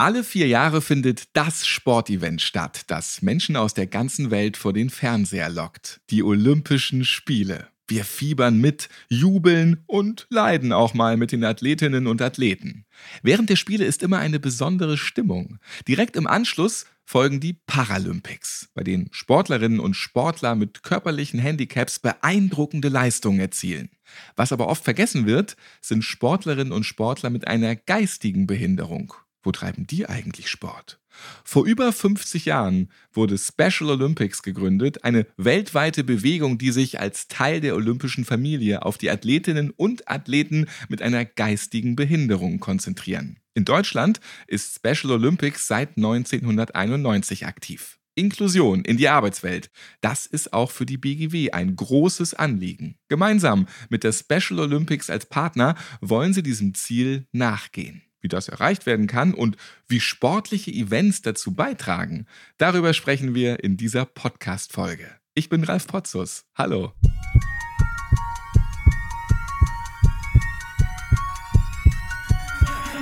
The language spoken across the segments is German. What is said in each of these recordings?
Alle vier Jahre findet das Sportevent statt, das Menschen aus der ganzen Welt vor den Fernseher lockt. Die Olympischen Spiele. Wir fiebern mit, jubeln und leiden auch mal mit den Athletinnen und Athleten. Während der Spiele ist immer eine besondere Stimmung. Direkt im Anschluss folgen die Paralympics, bei denen Sportlerinnen und Sportler mit körperlichen Handicaps beeindruckende Leistungen erzielen. Was aber oft vergessen wird, sind Sportlerinnen und Sportler mit einer geistigen Behinderung wo treiben die eigentlich Sport? Vor über 50 Jahren wurde Special Olympics gegründet, eine weltweite Bewegung, die sich als Teil der olympischen Familie auf die Athletinnen und Athleten mit einer geistigen Behinderung konzentrieren. In Deutschland ist Special Olympics seit 1991 aktiv. Inklusion in die Arbeitswelt, das ist auch für die BGW ein großes Anliegen. Gemeinsam mit der Special Olympics als Partner wollen sie diesem Ziel nachgehen. Wie das erreicht werden kann und wie sportliche Events dazu beitragen, darüber sprechen wir in dieser Podcast-Folge. Ich bin Ralf Potzus. Hallo.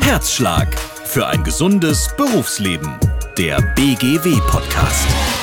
Herzschlag für ein gesundes Berufsleben. Der BGW-Podcast.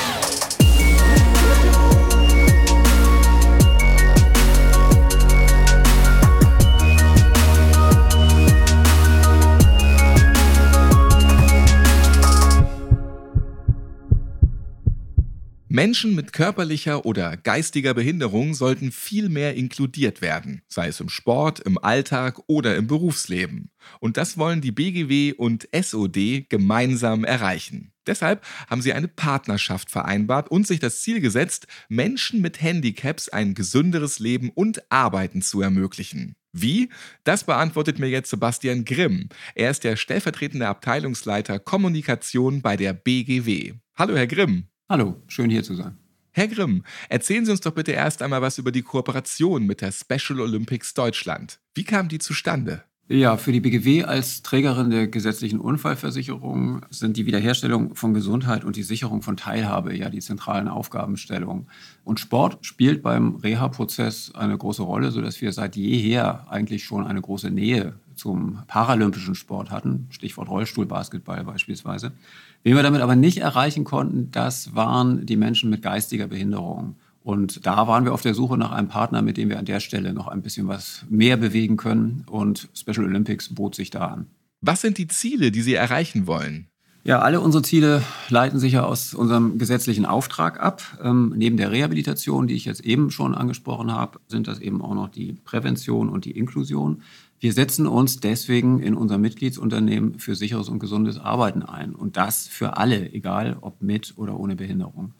Menschen mit körperlicher oder geistiger Behinderung sollten viel mehr inkludiert werden, sei es im Sport, im Alltag oder im Berufsleben. Und das wollen die BGW und SOD gemeinsam erreichen. Deshalb haben sie eine Partnerschaft vereinbart und sich das Ziel gesetzt, Menschen mit Handicaps ein gesünderes Leben und Arbeiten zu ermöglichen. Wie? Das beantwortet mir jetzt Sebastian Grimm. Er ist der stellvertretende Abteilungsleiter Kommunikation bei der BGW. Hallo, Herr Grimm. Hallo, schön hier zu sein. Herr Grimm, erzählen Sie uns doch bitte erst einmal was über die Kooperation mit der Special Olympics Deutschland. Wie kam die zustande? Ja, für die BGW als Trägerin der gesetzlichen Unfallversicherung sind die Wiederherstellung von Gesundheit und die Sicherung von Teilhabe ja die zentralen Aufgabenstellungen. Und Sport spielt beim Reha-Prozess eine große Rolle, sodass wir seit jeher eigentlich schon eine große Nähe zum paralympischen Sport hatten, Stichwort Rollstuhlbasketball beispielsweise. Wen wir damit aber nicht erreichen konnten, das waren die Menschen mit geistiger Behinderung. Und da waren wir auf der Suche nach einem Partner, mit dem wir an der Stelle noch ein bisschen was mehr bewegen können. Und Special Olympics bot sich da an. Was sind die Ziele, die Sie erreichen wollen? Ja, alle unsere Ziele leiten sich ja aus unserem gesetzlichen Auftrag ab. Ähm, neben der Rehabilitation, die ich jetzt eben schon angesprochen habe, sind das eben auch noch die Prävention und die Inklusion. Wir setzen uns deswegen in unserem Mitgliedsunternehmen für sicheres und gesundes Arbeiten ein. Und das für alle, egal ob mit oder ohne Behinderung.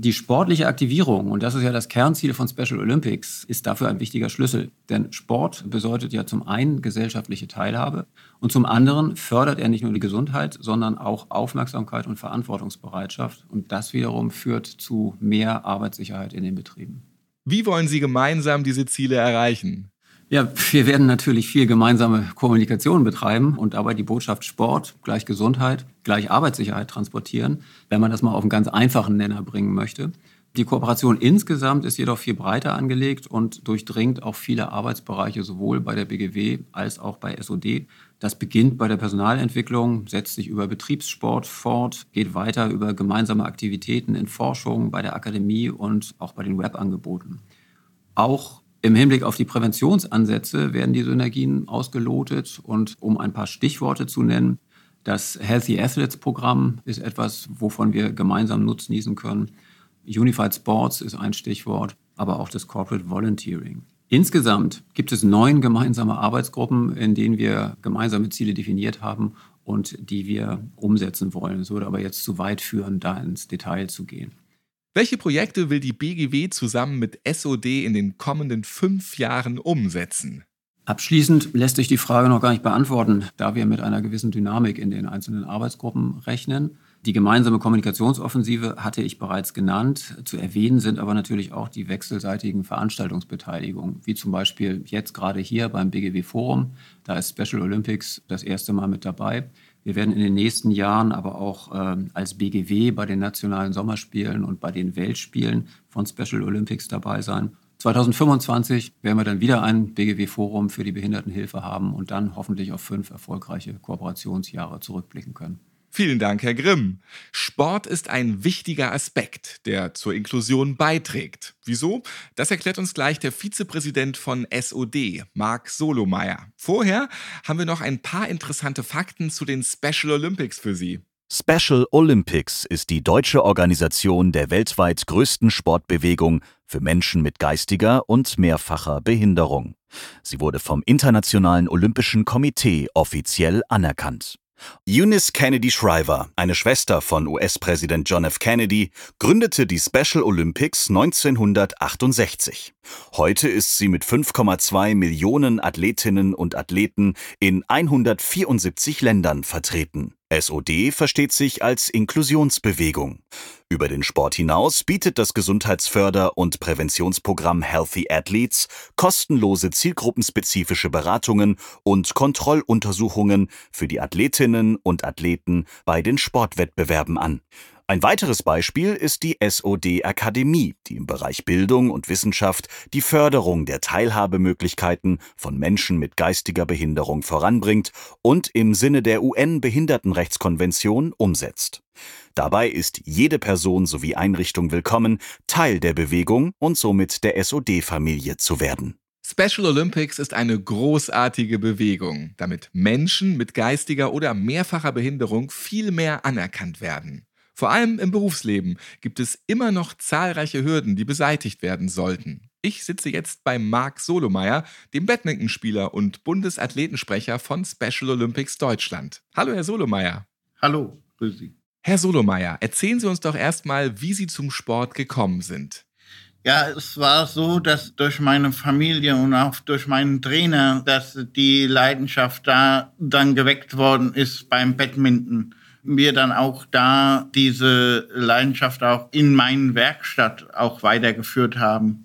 Die sportliche Aktivierung, und das ist ja das Kernziel von Special Olympics, ist dafür ein wichtiger Schlüssel. Denn Sport bedeutet ja zum einen gesellschaftliche Teilhabe und zum anderen fördert er nicht nur die Gesundheit, sondern auch Aufmerksamkeit und Verantwortungsbereitschaft. Und das wiederum führt zu mehr Arbeitssicherheit in den Betrieben. Wie wollen Sie gemeinsam diese Ziele erreichen? Ja, wir werden natürlich viel gemeinsame Kommunikation betreiben und dabei die Botschaft Sport gleich Gesundheit, gleich Arbeitssicherheit transportieren, wenn man das mal auf einen ganz einfachen Nenner bringen möchte. Die Kooperation insgesamt ist jedoch viel breiter angelegt und durchdringt auch viele Arbeitsbereiche sowohl bei der BGW als auch bei SOD. Das beginnt bei der Personalentwicklung, setzt sich über Betriebssport fort, geht weiter über gemeinsame Aktivitäten in Forschung, bei der Akademie und auch bei den Webangeboten. Auch im Hinblick auf die Präventionsansätze werden die Synergien ausgelotet und um ein paar Stichworte zu nennen, das Healthy Athletes Programm ist etwas, wovon wir gemeinsam nutzen können. Unified Sports ist ein Stichwort, aber auch das Corporate Volunteering. Insgesamt gibt es neun gemeinsame Arbeitsgruppen, in denen wir gemeinsame Ziele definiert haben und die wir umsetzen wollen. Es würde aber jetzt zu weit führen, da ins Detail zu gehen. Welche Projekte will die BGW zusammen mit SOD in den kommenden fünf Jahren umsetzen? Abschließend lässt sich die Frage noch gar nicht beantworten, da wir mit einer gewissen Dynamik in den einzelnen Arbeitsgruppen rechnen. Die gemeinsame Kommunikationsoffensive hatte ich bereits genannt. Zu erwähnen sind aber natürlich auch die wechselseitigen Veranstaltungsbeteiligungen, wie zum Beispiel jetzt gerade hier beim BGW Forum. Da ist Special Olympics das erste Mal mit dabei. Wir werden in den nächsten Jahren aber auch äh, als BGW bei den nationalen Sommerspielen und bei den Weltspielen von Special Olympics dabei sein. 2025 werden wir dann wieder ein BGW-Forum für die Behindertenhilfe haben und dann hoffentlich auf fünf erfolgreiche Kooperationsjahre zurückblicken können. Vielen Dank, Herr Grimm. Sport ist ein wichtiger Aspekt, der zur Inklusion beiträgt. Wieso? Das erklärt uns gleich der Vizepräsident von SOD, Marc Solomeyer. Vorher haben wir noch ein paar interessante Fakten zu den Special Olympics für Sie. Special Olympics ist die deutsche Organisation der weltweit größten Sportbewegung für Menschen mit geistiger und mehrfacher Behinderung. Sie wurde vom Internationalen Olympischen Komitee offiziell anerkannt. Eunice Kennedy Shriver, eine Schwester von US-Präsident John F. Kennedy, gründete die Special Olympics 1968. Heute ist sie mit 5,2 Millionen Athletinnen und Athleten in 174 Ländern vertreten. SOD versteht sich als Inklusionsbewegung. Über den Sport hinaus bietet das Gesundheitsförder- und Präventionsprogramm Healthy Athletes kostenlose zielgruppenspezifische Beratungen und Kontrolluntersuchungen für die Athletinnen und Athleten bei den Sportwettbewerben an. Ein weiteres Beispiel ist die SOD Akademie, die im Bereich Bildung und Wissenschaft die Förderung der Teilhabemöglichkeiten von Menschen mit geistiger Behinderung voranbringt und im Sinne der UN-Behindertenrechtskonvention umsetzt. Dabei ist jede Person sowie Einrichtung willkommen, Teil der Bewegung und somit der SOD-Familie zu werden. Special Olympics ist eine großartige Bewegung, damit Menschen mit geistiger oder mehrfacher Behinderung viel mehr anerkannt werden. Vor allem im Berufsleben gibt es immer noch zahlreiche Hürden, die beseitigt werden sollten. Ich sitze jetzt bei Marc Solomeyer, dem Badmintonspieler und Bundesathletensprecher von Special Olympics Deutschland. Hallo, Herr Solomeyer. Hallo, grüß Sie. Herr Solomeyer, erzählen Sie uns doch erstmal, wie Sie zum Sport gekommen sind. Ja, es war so, dass durch meine Familie und auch durch meinen Trainer, dass die Leidenschaft da dann geweckt worden ist beim Badminton wir dann auch da diese Leidenschaft auch in meinen Werkstatt auch weitergeführt haben.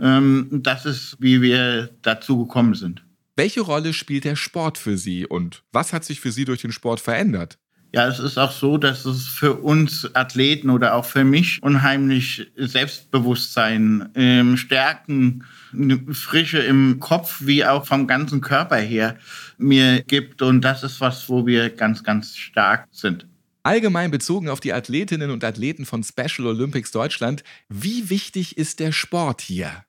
Ähm, das ist, wie wir dazu gekommen sind. Welche Rolle spielt der Sport für Sie und was hat sich für Sie durch den Sport verändert? Ja, es ist auch so, dass es für uns Athleten oder auch für mich unheimlich Selbstbewusstsein, ähm, Stärken, Frische im Kopf wie auch vom ganzen Körper her mir gibt. Und das ist was, wo wir ganz, ganz stark sind. Allgemein bezogen auf die Athletinnen und Athleten von Special Olympics Deutschland, wie wichtig ist der Sport hier?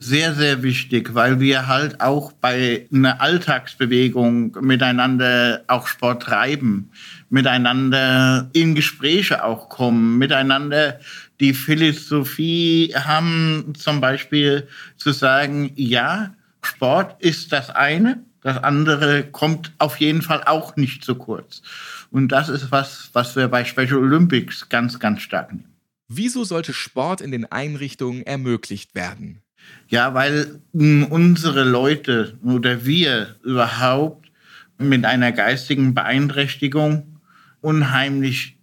Sehr, sehr wichtig, weil wir halt auch bei einer Alltagsbewegung miteinander auch Sport treiben, miteinander in Gespräche auch kommen, miteinander die Philosophie haben, zum Beispiel zu sagen, ja, Sport ist das eine, das andere kommt auf jeden Fall auch nicht zu kurz. Und das ist was, was wir bei Special Olympics ganz, ganz stark nehmen. Wieso sollte Sport in den Einrichtungen ermöglicht werden? Ja, weil hm, unsere Leute oder wir überhaupt mit einer geistigen Beeinträchtigung unheimlich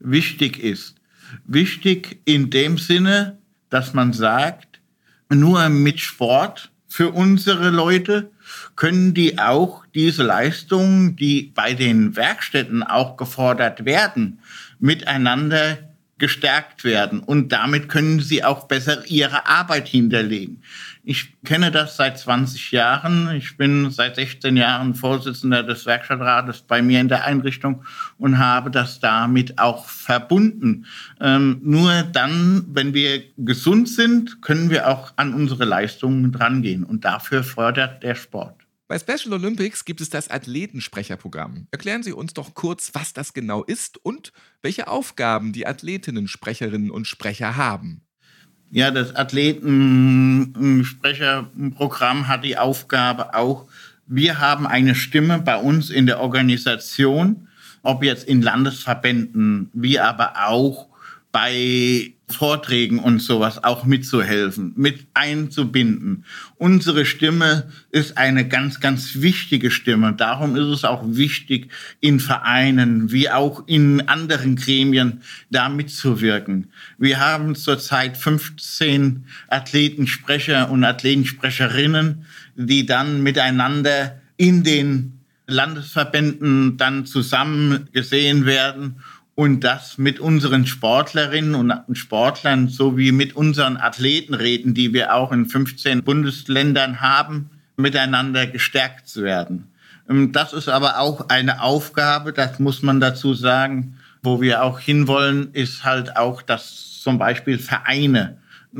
wichtig ist. Wichtig in dem Sinne, dass man sagt, nur mit Sport für unsere Leute können die auch diese Leistungen, die bei den Werkstätten auch gefordert werden, miteinander gestärkt werden und damit können sie auch besser ihre Arbeit hinterlegen. Ich kenne das seit 20 Jahren. Ich bin seit 16 Jahren Vorsitzender des Werkstattrates bei mir in der Einrichtung und habe das damit auch verbunden. Ähm, nur dann, wenn wir gesund sind, können wir auch an unsere Leistungen drangehen und dafür fördert der Sport. Bei Special Olympics gibt es das Athletensprecherprogramm. Erklären Sie uns doch kurz, was das genau ist und welche Aufgaben die Athletinnen, Sprecherinnen und Sprecher haben. Ja, das Athletensprecherprogramm hat die Aufgabe auch, wir haben eine Stimme bei uns in der Organisation, ob jetzt in Landesverbänden, wie aber auch bei Vorträgen und sowas auch mitzuhelfen, mit einzubinden. Unsere Stimme ist eine ganz, ganz wichtige Stimme. Darum ist es auch wichtig, in Vereinen wie auch in anderen Gremien da mitzuwirken. Wir haben zurzeit 15 Athletensprecher und Athletensprecherinnen, die dann miteinander in den Landesverbänden dann zusammen gesehen werden und das mit unseren Sportlerinnen und Sportlern sowie mit unseren Athletenräten, die wir auch in 15 Bundesländern haben, miteinander gestärkt zu werden. Ähm, das ist aber auch eine Aufgabe, das muss man dazu sagen, wo wir auch hinwollen, ist halt auch, dass zum Beispiel Vereine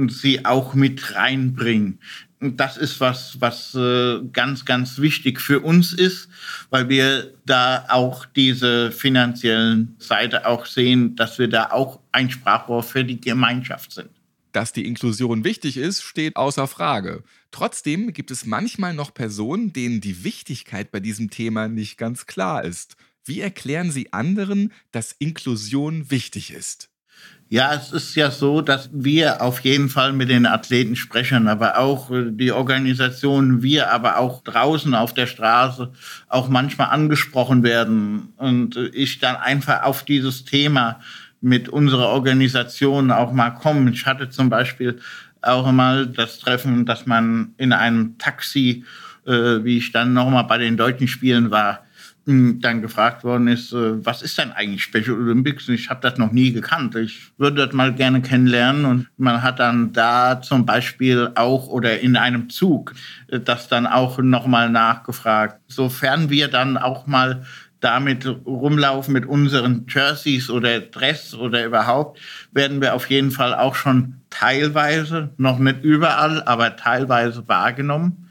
sie auch mit reinbringen. Das ist was, was äh, ganz, ganz wichtig für uns ist, weil wir da auch diese finanziellen Seite auch sehen, dass wir da auch ein Sprachrohr für die Gemeinschaft sind. Dass die Inklusion wichtig ist, steht außer Frage. Trotzdem gibt es manchmal noch Personen, denen die Wichtigkeit bei diesem Thema nicht ganz klar ist. Wie erklären Sie anderen, dass Inklusion wichtig ist? Ja, es ist ja so, dass wir auf jeden Fall mit den Athleten sprechen, aber auch äh, die Organisation, wir aber auch draußen auf der Straße auch manchmal angesprochen werden und ich dann einfach auf dieses Thema mit unserer Organisation auch mal kommen. Ich hatte zum Beispiel auch mal das Treffen, dass man in einem Taxi, äh, wie ich dann nochmal bei den deutschen Spielen war, dann gefragt worden ist, äh, was ist denn eigentlich Special Olympics? Ich habe das noch nie gekannt. Ich würde das mal gerne kennenlernen. Und man hat dann da zum Beispiel auch oder in einem Zug äh, das dann auch nochmal nachgefragt. Sofern wir dann auch mal damit rumlaufen mit unseren Jerseys oder Dress oder überhaupt, werden wir auf jeden Fall auch schon teilweise, noch nicht überall, aber teilweise wahrgenommen.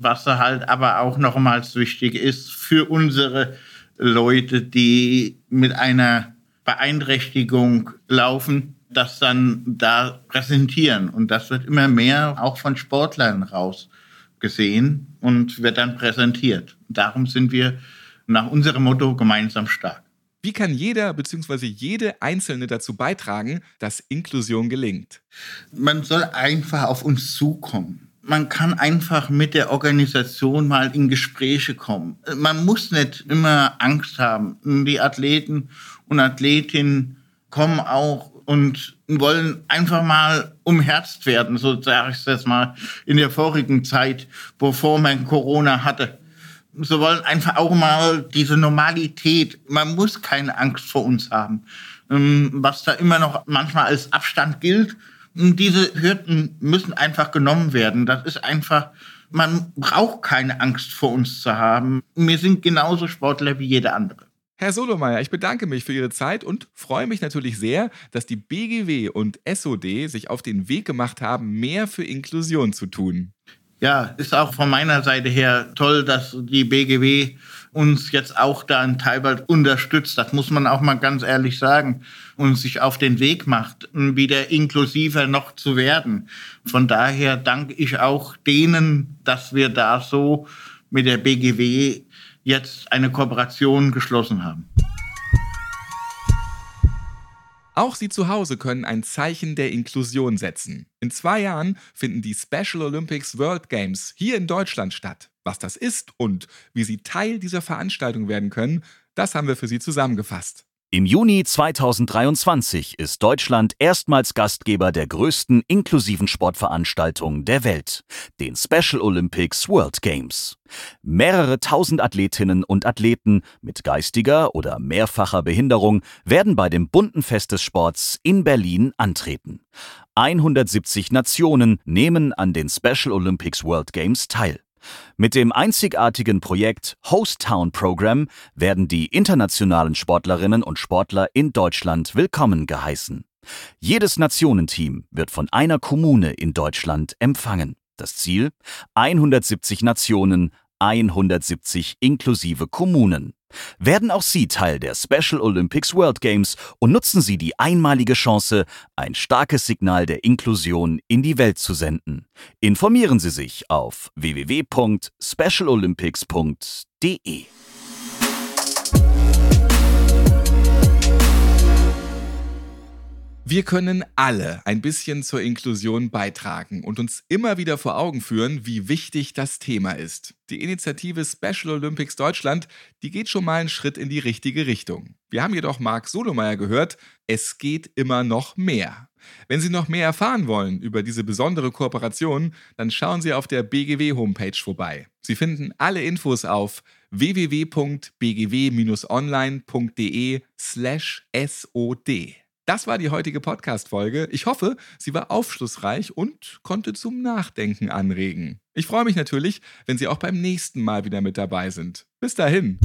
Was halt aber auch nochmals wichtig ist für unsere Leute, die mit einer Beeinträchtigung laufen, das dann da präsentieren. Und das wird immer mehr auch von Sportlern raus gesehen und wird dann präsentiert. Darum sind wir nach unserem Motto gemeinsam stark. Wie kann jeder bzw. jede Einzelne dazu beitragen, dass Inklusion gelingt? Man soll einfach auf uns zukommen. Man kann einfach mit der Organisation mal in Gespräche kommen. Man muss nicht immer Angst haben. Die Athleten und Athletinnen kommen auch und wollen einfach mal umherzt werden, so sage ich es jetzt mal, in der vorigen Zeit, bevor man Corona hatte sie wollen einfach auch mal diese Normalität. Man muss keine Angst vor uns haben. Ähm, was da immer noch manchmal als Abstand gilt, diese Hürden müssen einfach genommen werden. Das ist einfach, man braucht keine Angst vor uns zu haben. Wir sind genauso Sportler wie jeder andere. Herr Solomeyer, ich bedanke mich für Ihre Zeit und freue mich natürlich sehr, dass die BGW und SOD sich auf den Weg gemacht haben, mehr für Inklusion zu tun. Ja, ist auch von meiner Seite her toll, dass die BGW uns jetzt auch da in Teilwald unterstützt. Das muss man auch mal ganz ehrlich sagen und sich auf den Weg macht, wieder inklusiver noch zu werden. Von daher danke ich auch denen, dass wir da so mit der BGW jetzt eine Kooperation geschlossen haben. Auch Sie zu Hause können ein Zeichen der Inklusion setzen. In zwei Jahren finden die Special Olympics World Games hier in Deutschland statt. Was das ist und wie Sie Teil dieser Veranstaltung werden können, das haben wir für Sie zusammengefasst. Im Juni 2023 ist Deutschland erstmals Gastgeber der größten inklusiven Sportveranstaltung der Welt, den Special Olympics World Games. Mehrere tausend Athletinnen und Athleten mit geistiger oder mehrfacher Behinderung werden bei dem bunten Fest des Sports in Berlin antreten. 170 Nationen nehmen an den Special Olympics World Games teil. Mit dem einzigartigen Projekt Host Town Program werden die internationalen Sportlerinnen und Sportler in Deutschland willkommen geheißen. Jedes Nationenteam wird von einer Kommune in Deutschland empfangen. Das Ziel? 170 Nationen, 170 inklusive Kommunen. Werden auch Sie Teil der Special Olympics World Games und nutzen Sie die einmalige Chance, ein starkes Signal der Inklusion in die Welt zu senden. Informieren Sie sich auf www.specialolympics.de. Wir können alle ein bisschen zur Inklusion beitragen und uns immer wieder vor Augen führen, wie wichtig das Thema ist. Die Initiative Special Olympics Deutschland, die geht schon mal einen Schritt in die richtige Richtung. Wir haben jedoch Marc Solomeyer gehört, es geht immer noch mehr. Wenn Sie noch mehr erfahren wollen über diese besondere Kooperation, dann schauen Sie auf der BGW-Homepage vorbei. Sie finden alle Infos auf www.bgw-online.de/sod. Das war die heutige Podcast-Folge. Ich hoffe, sie war aufschlussreich und konnte zum Nachdenken anregen. Ich freue mich natürlich, wenn Sie auch beim nächsten Mal wieder mit dabei sind. Bis dahin.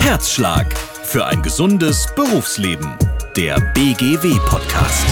Herzschlag für ein gesundes Berufsleben. Der BGW-Podcast.